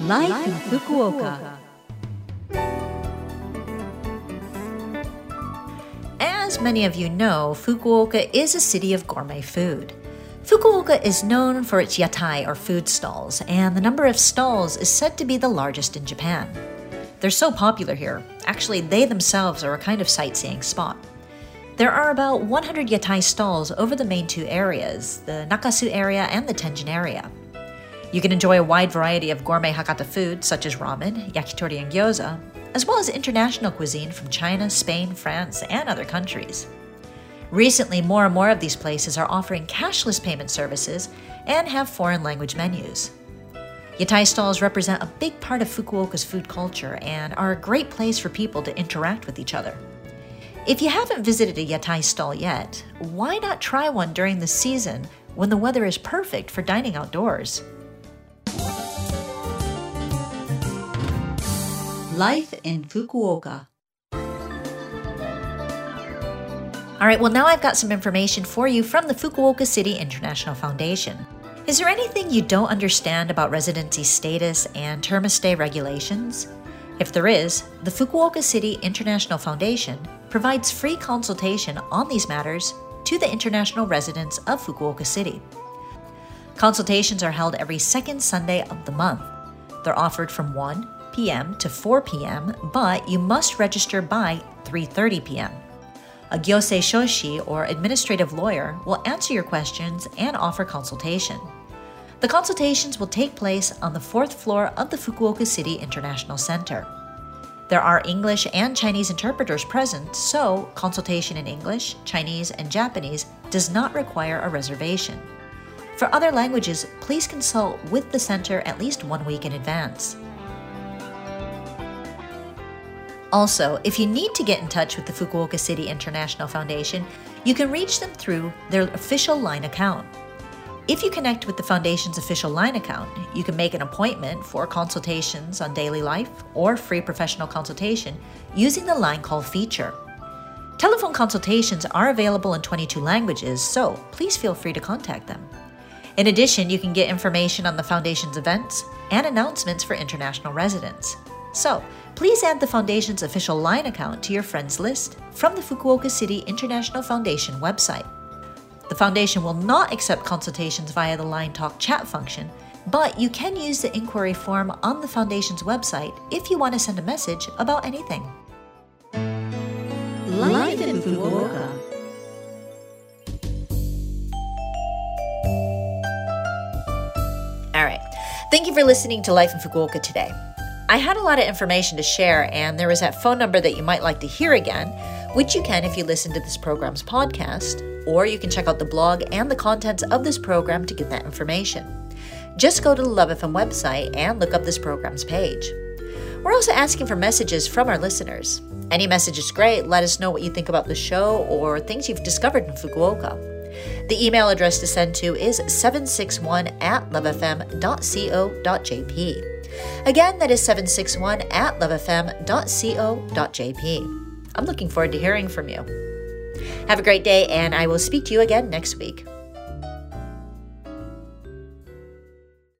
Life, in Fukuoka. As many of you know, Fukuoka is a city of gourmet food. Fukuoka is known for its yatai or food stalls, and the number of stalls is said to be the largest in Japan. They're so popular here. Actually, they themselves are a kind of sightseeing spot. There are about 100 yatai stalls over the main two areas, the Nakasu area and the Tenjin area. You can enjoy a wide variety of gourmet Hakata food such as ramen, yakitori, and gyoza, as well as international cuisine from China, Spain, France, and other countries. Recently, more and more of these places are offering cashless payment services and have foreign language menus. Yatai stalls represent a big part of Fukuoka's food culture and are a great place for people to interact with each other. If you haven't visited a yatai stall yet, why not try one during the season when the weather is perfect for dining outdoors? Life in Fukuoka. All right, well, now I've got some information for you from the Fukuoka City International Foundation. Is there anything you don't understand about residency status and term of stay regulations? If there is, the Fukuoka City International Foundation provides free consultation on these matters to the international residents of Fukuoka City. Consultations are held every second Sunday of the month. They're offered from 1 p.m. to 4 p.m., but you must register by 3:30 p.m. A gyosei shoshi or administrative lawyer will answer your questions and offer consultation. The consultations will take place on the fourth floor of the Fukuoka City International Center. There are English and Chinese interpreters present, so consultation in English, Chinese, and Japanese does not require a reservation. For other languages, please consult with the center at least one week in advance. Also, if you need to get in touch with the Fukuoka City International Foundation, you can reach them through their official line account. If you connect with the Foundation's official line account, you can make an appointment for consultations on daily life or free professional consultation using the line call feature. Telephone consultations are available in 22 languages, so please feel free to contact them. In addition, you can get information on the Foundation's events and announcements for international residents. So, please add the Foundation's official line account to your friends list from the Fukuoka City International Foundation website. The Foundation will not accept consultations via the Line Talk chat function, but you can use the inquiry form on the Foundation's website if you want to send a message about anything. Life in Fukuoka. All right. Thank you for listening to Life in Fukuoka today. I had a lot of information to share, and there is that phone number that you might like to hear again, which you can if you listen to this program's podcast or you can check out the blog and the contents of this program to get that information. Just go to the Love FM website and look up this program's page. We're also asking for messages from our listeners. Any message is great. Let us know what you think about the show or things you've discovered in Fukuoka. The email address to send to is 761 at lovefm.co.jp. Again, that is 761 at lovefm.co.jp. I'm looking forward to hearing from you. Have a great day, and I will speak to you again next week.